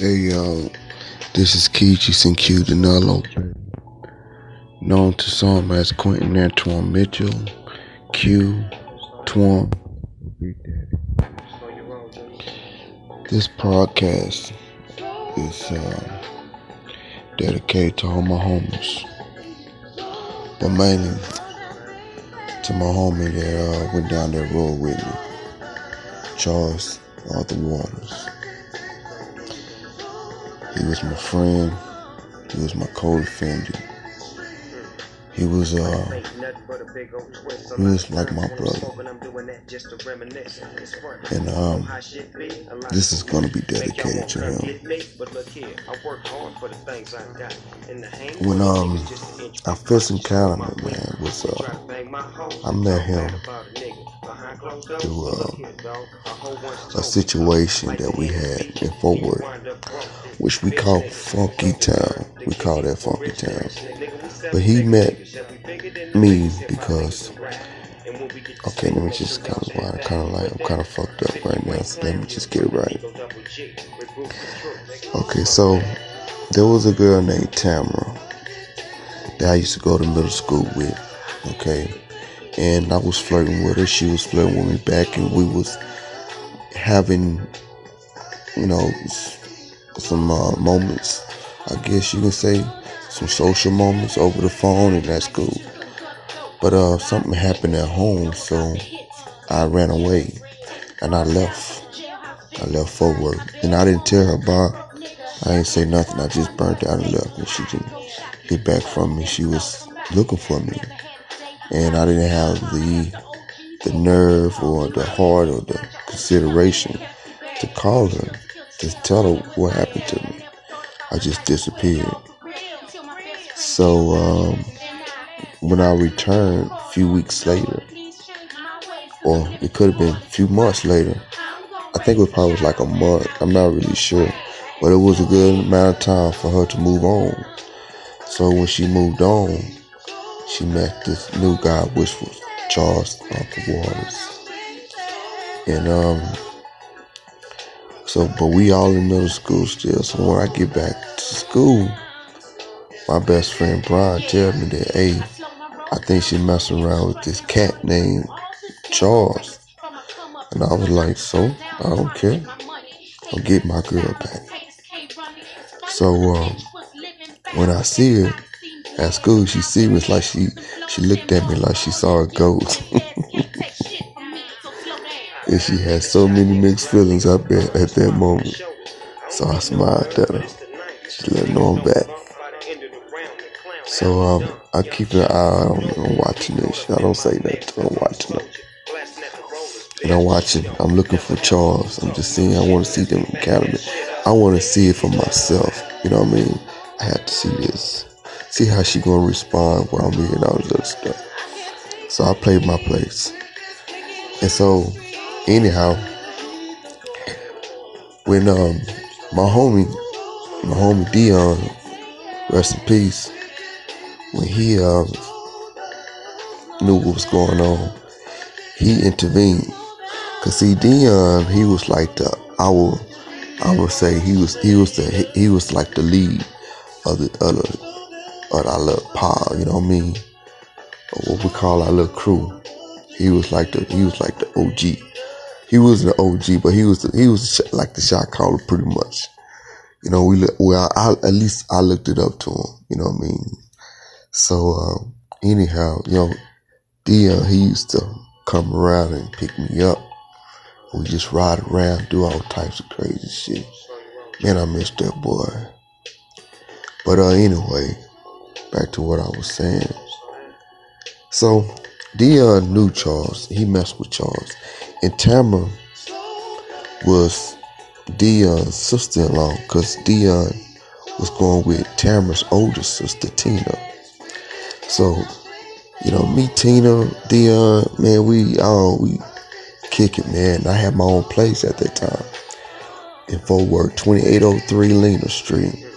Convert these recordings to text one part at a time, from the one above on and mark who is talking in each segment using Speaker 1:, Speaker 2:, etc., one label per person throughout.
Speaker 1: Hey y'all, this is and Q Danilo, known to some as Quentin Antoine Mitchell, Q, Twan, This podcast is uh, dedicated to all my homies, but mainly to my homie that uh, went down that road with me, Charles Arthur Waters. He was my friend. He was my co-defendant. He was uh he was like my brother. And um this is gonna be dedicated to him. When um I first encountered him man was uh I met him through uh, a situation that we had in Fort Worth, which we call Funky Town. We call that Funky Town. But he met me because okay, let me just kind of I'm kind of like I'm kind of fucked up right now. So let me just get it right. Okay, so there was a girl named Tamara that I used to go to middle school with. Okay, and I was flirting with her. She was flirting with me back, and we was having, you know, some uh, moments. I guess you can say some social moments over the phone, and that's cool. But uh, something happened at home, so I ran away, and I left. I left for work, and I didn't tell her about. I didn't say nothing. I just burnt out and left, and she didn't get back from me. She was looking for me and I didn't have the the nerve or the heart or the consideration to call her to tell her what happened to me. I just disappeared. So um, when I returned a few weeks later, or it could have been a few months later, I think it was probably like a month. I'm not really sure, but it was a good amount of time for her to move on. So when she moved on, she met this new guy, which was Charles Arthur Waters. And um, so, but we all in middle school still. So when I get back to school, my best friend Brian tell me that, hey, I think she messing around with this cat named Charles. And I was like, so I don't care. I'll get my girl back. So um, when I see her, at school, she serious like she she looked at me like she saw a ghost. and she had so many mixed feelings up there at that moment. So I smiled at her. She let know I'm back. So um, I keep an eye on, on watching this. I don't say that. I'm watching it. And I'm watching. I'm looking for Charles. I'm just seeing. I want to see them encounter. I want to see it for myself. You know what I mean? I have to see this see how she gonna respond while I'm hearing all this other stuff. So I played my place. And so anyhow, when um my homie my homie Dion, rest in peace, when he um knew what was going on, he intervened. Cause see Dion, he was like the I will I would say he was he was the he was like the lead of the other of our little pod, you know what I mean? Or what we call our little crew. He was like the he was like the OG. He was the OG, but he was the, he was like the shot caller pretty much. You know, we well, I, at least I looked it up to him. You know what I mean? So um, anyhow, you know, Dion he used to come around and pick me up. We just ride around, do all types of crazy shit. Man, I miss that boy. But uh, anyway, back to what I was saying. So Dion knew Charles. He messed with Charles. And Tamara was Dion's sister-in-law because Dion was going with Tamara's older sister, Tina. So, you know, me, Tina, Dion, man, we all, we kick it, man. I had my own place at that time in Fort Worth, 2803 Lena Street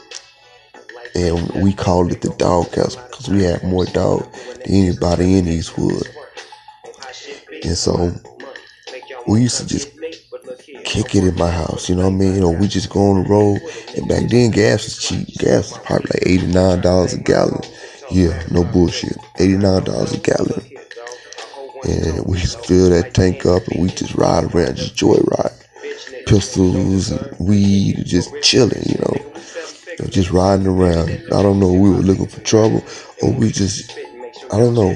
Speaker 1: and we called it the dog house because we had more dog than anybody in Eastwood. And so we used to just kick it in my house. You know what I mean? Or we just go on the road. And back then, gas was cheap. Gas was probably like eighty nine dollars a gallon. Yeah, no bullshit. Eighty nine dollars a gallon. And we just fill that tank up and we just ride around, just joyride. Pistols and weed, just chilling, you know. Just riding around. I don't know. We were looking for trouble, or we just, I don't know.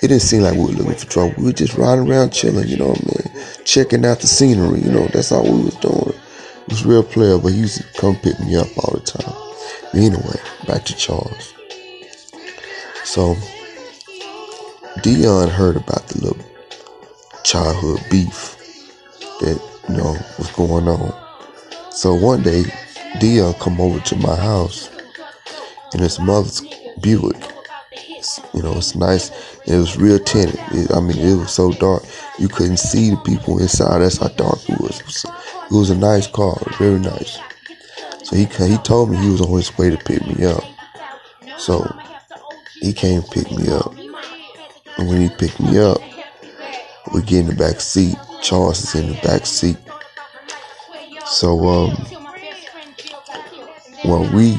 Speaker 1: It didn't seem like we were looking for trouble. We were just riding around chilling, you know what I mean? Checking out the scenery, you know. That's all we was doing. It was real player, but he used to come pick me up all the time. Anyway, back to Charles. So Dion heard about the little childhood beef that you know was going on. So one day Dion come over to my house in his mother's Buick. It's, you know, it's nice. It was real tinted. It, I mean, it was so dark you couldn't see the people inside. That's how dark it was. It was, it was a nice car, very nice. So he he told me he was on his way to pick me up. So he came pick me up. And when he picked me up, we get in the back seat. Charles is in the back seat. So um well, we,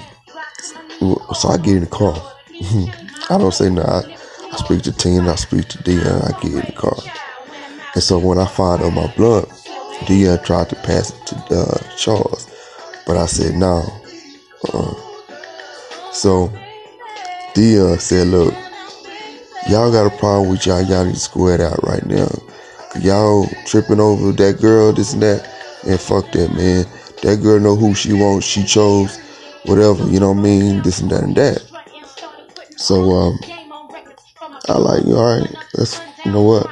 Speaker 1: so I get in the car. I don't say no. I, I speak to Tina, I speak to Dion, I get in the car. And so when I fired on my blunt, Dion tried to pass it to uh, Charles, but I said no. Uh, so Dion said, "Look, y'all got a problem with y'all. Y'all need to square it out right now. Y'all tripping over that girl, this and that, and fuck that, man. That girl know who she wants. She chose." Whatever, you know what I mean, this and that and that. So um I like, all right, that's you know what?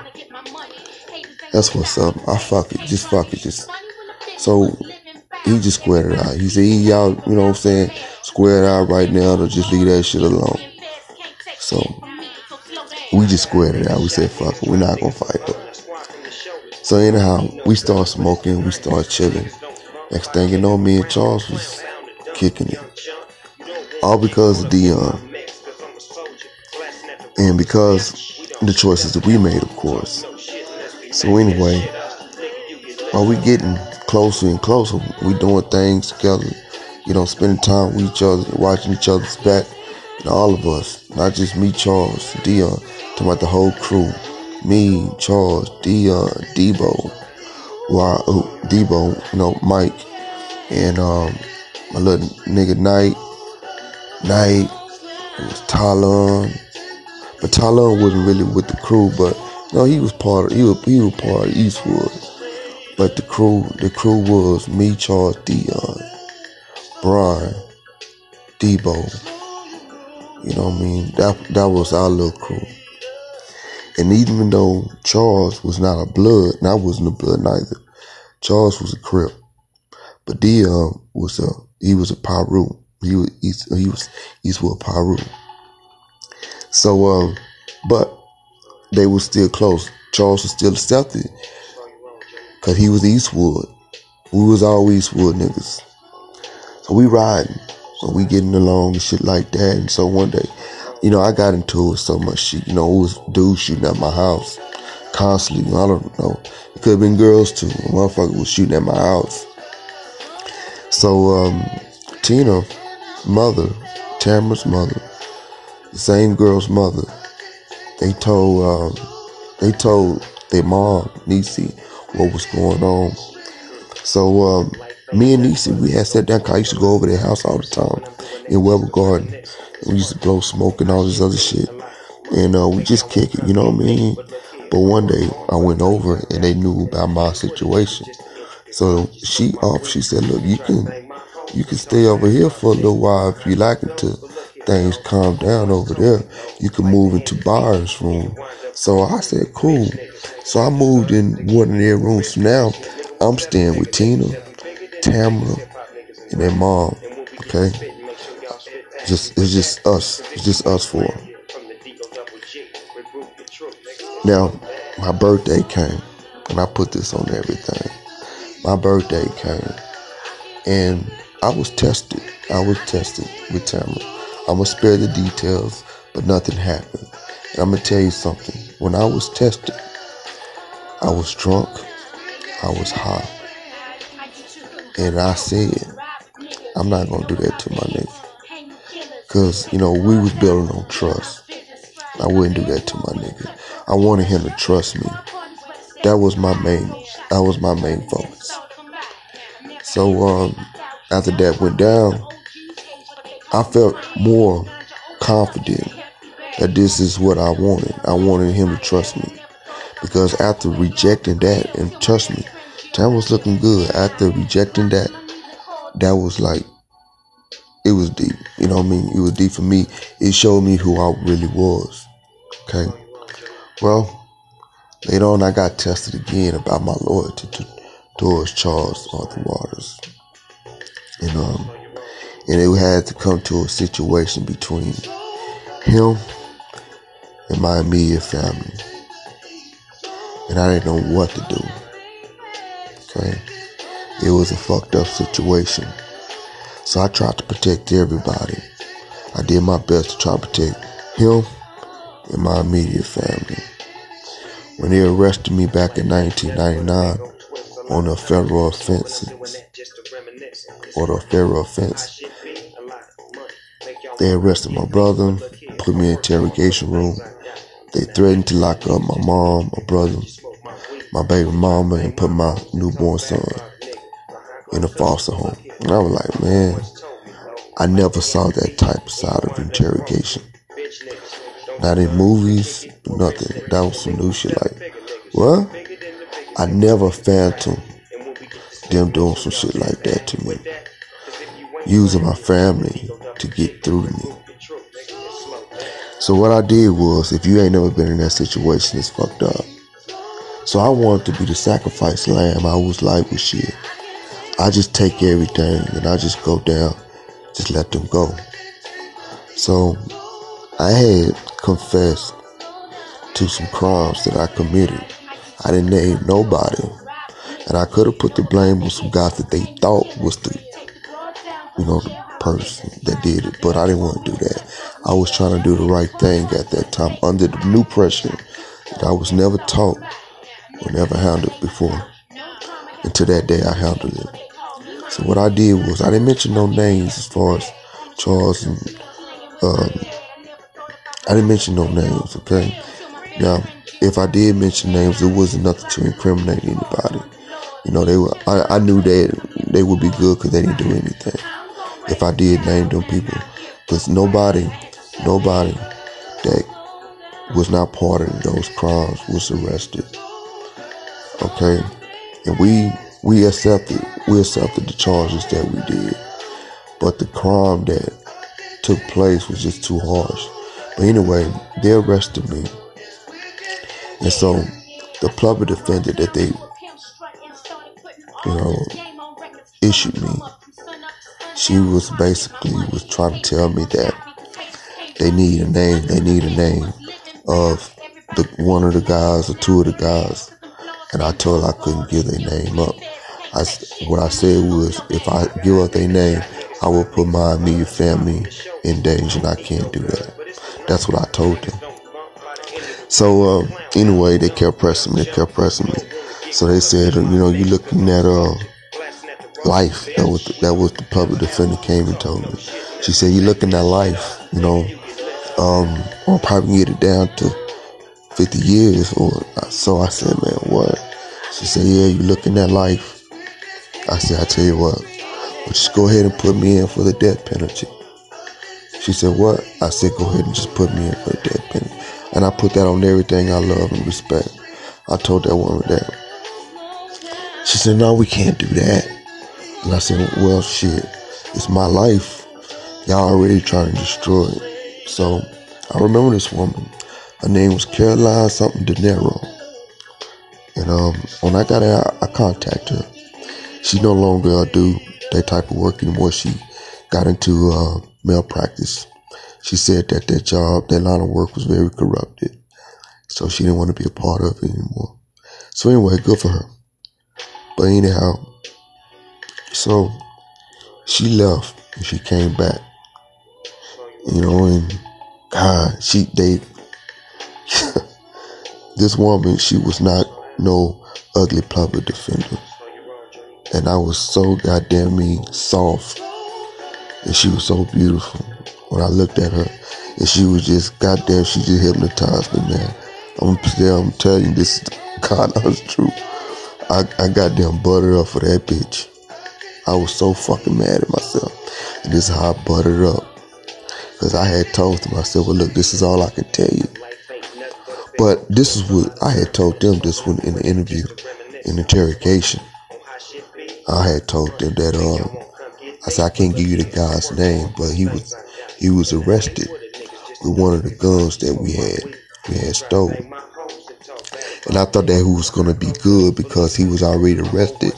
Speaker 1: That's what's up. I fuck it. Just fuck it. Just so he just squared it out. He said, he y'all, you know what I'm saying, square it out right now to just leave that shit alone. So we just squared it out. We said, fuck it, we're not gonna fight it. So anyhow, we start smoking, we start chilling. Next thing you know, me and Charles was kicking it. All because of Dion. And because the choices that we made, of course. So anyway, while we getting closer and closer, we doing things together, you know, spending time with each other, watching each other's back, and all of us, not just me, Charles, Dion, talking about the whole crew. Me, Charles, Dion, Debo, why Debo, you know, Mike, and um, my little nigga Knight, Knight, it Talon, but Talon wasn't really with the crew, but no, he was part of he was he was part of Eastwood. But the crew the crew was me, Charles Dion, Brian, Debo. You know what I mean? That that was our little crew. And even though Charles was not a blood, and I wasn't a blood neither, Charles was a crip. But Dion was a he was a Piru. He was he was Eastwood Piru. So um, but they were still close. Charles was still accepted because he was Eastwood. We was all Eastwood niggas. So we riding, so we getting along and shit like that. And so one day, you know, I got into it so much shit. You know, it was dudes shooting at my house constantly. I don't know. It could have been girls too. A motherfucker was shooting at my house. So um, Tina, mother, Tamara's mother, the same girl's mother, they told um, they told their mom, Nisi, what was going on. So um, me and Nisi, we had sat down. Cause I used to go over their house all the time in Weber Garden. We used to blow smoke and all this other shit, and uh, we just kick it. You know what I mean? But one day I went over and they knew about my situation. So she off. She said, "Look, you can you can stay over here for a little while if you like until things calm down over there. You can move into Bar's room." So I said, "Cool." So I moved in one of their rooms. Now I'm staying with Tina, Tamara, and their mom. Okay, just it's just us. It's just us four. Now, my birthday came, and I put this on everything. My birthday came, and I was tested. I was tested with Tamara. I'm gonna spare the details, but nothing happened. And I'm gonna tell you something. When I was tested, I was drunk, I was high, And I said, I'm not gonna do that to my nigga. Cause, you know, we was building on trust. I wouldn't do that to my nigga. I wanted him to trust me. That was my main that was my main focus. So um after that went down, I felt more confident that this is what I wanted. I wanted him to trust me. Because after rejecting that, and trust me, time was looking good. After rejecting that, that was like, it was deep. You know what I mean? It was deep for me. It showed me who I really was. Okay. Well, later on, I got tested again about my loyalty to, towards Charles Arthur Waters. And, um, and it had to come to a situation between him and my immediate family. And I didn't know what to do. Okay? It was a fucked up situation. So I tried to protect everybody. I did my best to try to protect him and my immediate family. When they arrested me back in 1999 on a federal offense, or a federal offense, they arrested my brother, put me in interrogation room. They threatened to lock up my mom, my brother, my baby mama, and put my newborn son in a foster home. And I was like, man, I never saw that type of side of interrogation. Not in movies, nothing. That was some new shit. Like, what? I never phantom them doing some shit like that to me. Using my family to get through to me. So what I did was, if you ain't never been in that situation, it's fucked up. So I wanted to be the sacrifice lamb. I was like, well, shit. I just take everything and I just go down, just let them go. So I had confessed to some crimes that I committed. I didn't name nobody. And I could have put the blame on some guys that they thought was the, you know, the person that did it. But I didn't want to do that. I was trying to do the right thing at that time under the new pressure that I was never taught or never handled before. Until that day I handled it. So what I did was I didn't mention no names as far as Charles and um, I didn't mention no names. Okay. Now, if I did mention names, it wasn't nothing to incriminate anybody. You know, they were. I, I knew that they would be good because they didn't do anything. If I did name them people, because nobody, nobody that was not part of those crimes was arrested. Okay, and we we accepted we accepted the charges that we did, but the crime that took place was just too harsh. But anyway, they arrested me, and so the plumber defended that they, you know, issued me, she was basically was trying to tell me that they need a name, they need a name of the one of the guys or two of the guys, and I told her I couldn't give their name up. I, what I said was, if I give up their name, I will put my immediate family in danger, and I can't do that. That's what I told them. So uh, anyway, they kept pressing me. They kept pressing me. So they said, you know, you looking at uh, life. That was the, that was the public defender came and told me. She said, you looking at life. You know, um, I'll probably get it down to 50 years. Or so I said, man, what? She said, yeah, you looking at life. I said, I tell you what, well, just go ahead and put me in for the death penalty. She said, what? I said, go ahead and just put me in death penalty. And I put that on everything I love and respect. I told that woman that. She said, no, we can't do that. And I said, well, shit, it's my life. Y'all already trying to destroy it. So I remember this woman. Her name was Caroline something De Niro. And um, when I got out, I contacted her she no longer do that type of work anymore. She got into uh, malpractice. She said that that job, that line of work was very corrupted. So she didn't want to be a part of it anymore. So anyway, good for her. But anyhow, so she left and she came back. You know, and God, she they this woman, she was not no ugly public defender. and I was so goddamn mean soft, and she was so beautiful. When I looked at her, and she was just goddamn, she just hypnotized me, man. I'm, I'm telling you, this is God knows truth. I, I goddamn buttered up for that bitch. I was so fucking mad at myself. And this is how I buttered up. Because I had told to myself, well, look, this is all I can tell you. But this is what I had told them this one in the interview, in the interrogation. I had told them that um, I said I can't give you the guy's name, but he was he was arrested with one of the guns that we had we had stolen. And I thought that he was gonna be good because he was already arrested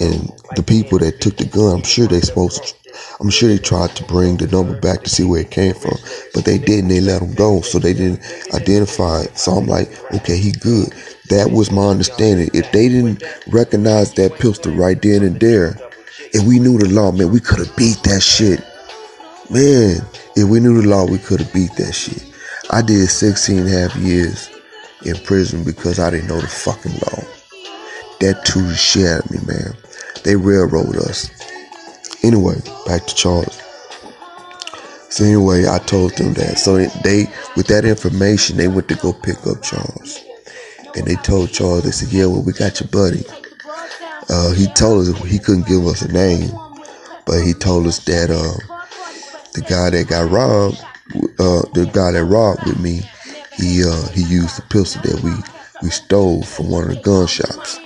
Speaker 1: and the people that took the gun, I'm sure they supposed to I'm sure they tried to bring the number back to see where it came from, but they didn't. They let him go, so they didn't identify it. So I'm like, okay, he good. That was my understanding. If they didn't recognize that pistol right then and there, if we knew the law, man, we could have beat that shit. Man, if we knew the law, we could have beat that shit. I did 16 and a half years in prison because I didn't know the fucking law. That too shit out of me, man. They railroad us. Anyway, back to Charles. So anyway, I told them that. So they, with that information, they went to go pick up Charles, and they told Charles, they said, "Yeah, well, we got your buddy." Uh, he told us he couldn't give us a name, but he told us that uh, the guy that got robbed, uh, the guy that robbed with me, he uh, he used the pistol that we we stole from one of the gun shops.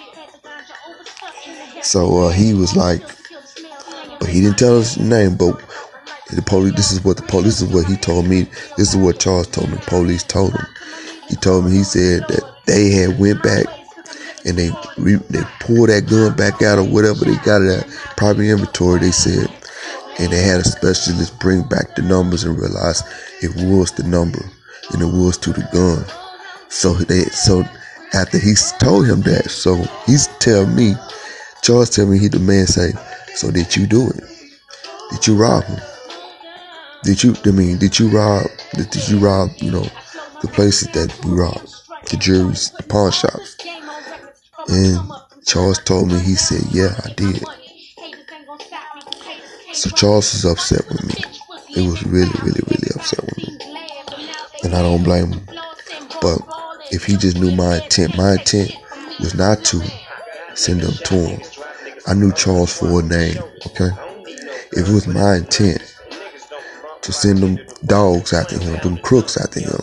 Speaker 1: So uh, he was like, but he didn't tell us the name. But the police, this is what the police, is what he told me. This is what Charles told me. The Police told him. He told me he said that they had went back and they they pulled that gun back out or whatever they got it at private inventory. They said, and they had a specialist bring back the numbers and realize it was the number and it was to the gun. So they so after he told him that, so he's tell me, Charles tell me he the man say, so did you do it? Did you rob him? Did you? I mean, did you rob? Did you rob? You know, the places that we robbed, the juries, the pawn shops. And Charles told me. He said, "Yeah, I did." So Charles was upset with me. He was really, really, really upset with me, and I don't blame him. But if he just knew my intent, my intent was not to send them to him. I knew Charles for a name, okay? If it was my intent to send them dogs after him, them crooks after him,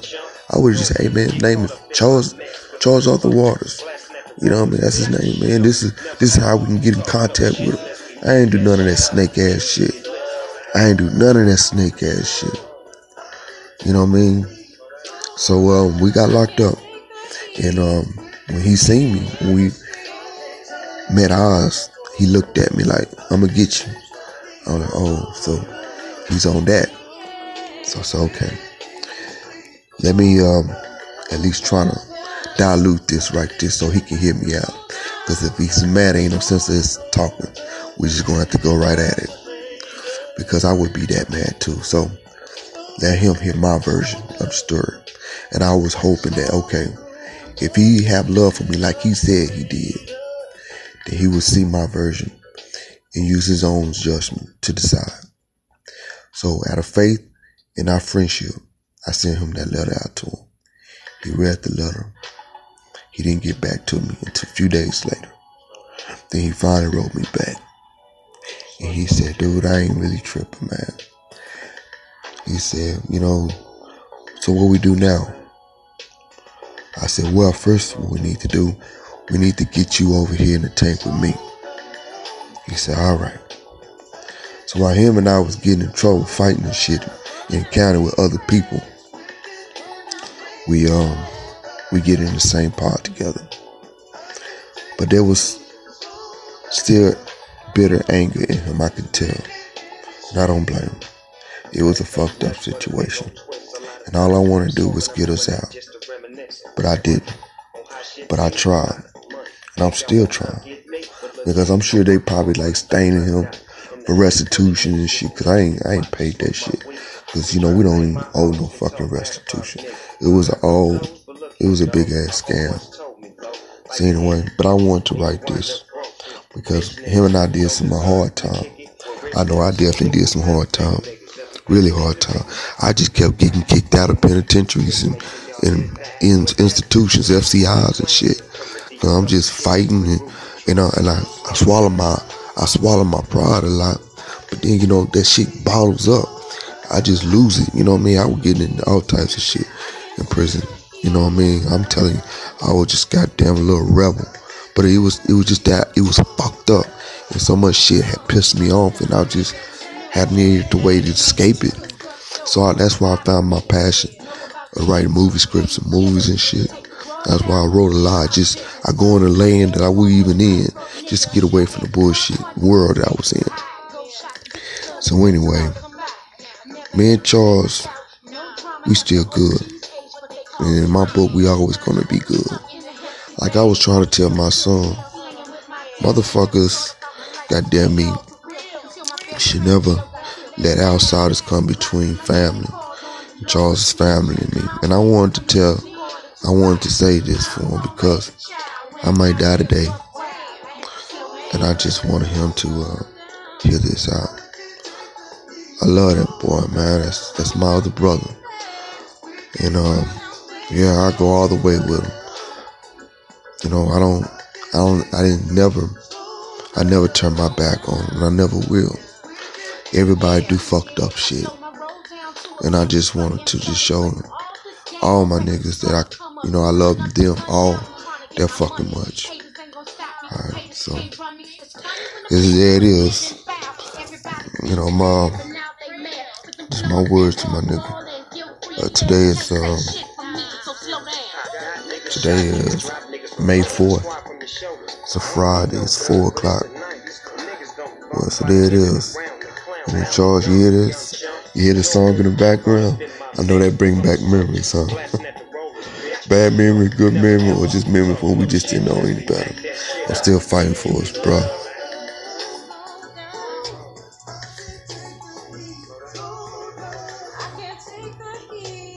Speaker 1: I would just say, hey man, name is Charles Charles Arthur Waters. You know what I mean? That's his name, man. This is this is how we can get in contact with him. I ain't do none of that snake ass shit. I ain't do none of that snake ass shit. You know what I mean? So um, we got locked up, and um, when he seen me, when we met eyes, he looked at me like, I'm gonna get you. I was like, oh, so he's on that. So I said, okay. Let me um, at least try to dilute this right there so he can hear me out. Because if he's mad, ain't no sense of his talking. We're just gonna have to go right at it. Because I would be that mad too. So let him hear my version of the story. And I was hoping that, okay, if he have love for me like he said he did, that he would see my version and use his own judgment to decide. So out of faith in our friendship, I sent him that letter out to him. He read the letter. He didn't get back to me until a few days later. Then he finally wrote me back. And he said, dude, I ain't really tripping, man. He said, you know, so what we do now? I said, well, first what we need to do we need to get you over here in the tank with me. He said, all right. So while him and I was getting in trouble, fighting and shit, in county with other people, we um we get in the same pod together. But there was still bitter anger in him, I could tell. And I don't blame him. It was a fucked up situation. And all I wanted to do was get us out. But I didn't. But I tried. And I'm still trying. Because I'm sure they probably like staining him for restitution and shit. Cause I ain't, I ain't paid that shit. Cause you know, we don't even owe no fucking restitution. It was a all, it was a big ass scam. So anyway, but I wanted to write this because him and I did some hard time. I know I definitely did some hard time, really hard time. I just kept getting kicked out of penitentiaries and, and in institutions, FCIs and shit. So I'm just fighting and you know, and I, I swallow my I swallow my pride a lot. But then you know that shit bottles up. I just lose it. You know what I mean? I was getting into all types of shit in prison. You know what I mean? I'm telling you, I was just goddamn little rebel. But it was it was just that it was fucked up. And so much shit had pissed me off and I just had needed the way to escape it. So I, that's why I found my passion of writing movie scripts and movies and shit. That's why I wrote a lot. Just I go in a land that I wasn't even in, just to get away from the bullshit world that I was in. So anyway, me and Charles, we still good. And in my book, we always gonna be good. Like I was trying to tell my son, motherfuckers, goddamn me, should never let outsiders come between family, Charles's family and me. And I wanted to tell, I wanted to say this for him because I might die today, and I just wanted him to uh, hear this out. I love that boy, man. That's that's my other brother. And um, yeah, I go all the way with him. You know, I don't, I don't, I didn't never, I never turn my back on and I never will. Everybody do fucked up shit, and I just wanted to just show them, all my niggas that I, you know, I love them all that fucking much. Alright, so there it is. You know, mom. Just my words to my nigga. Uh, today is um, today is May 4th. It's a Friday. It's four o'clock. Well, so there it is. And Charles, you hear this? You hear the song in the background? I know that bring back memories, huh? Bad memory, good memory, or just memory when we just didn't know any better. I'm still fighting for us, bro.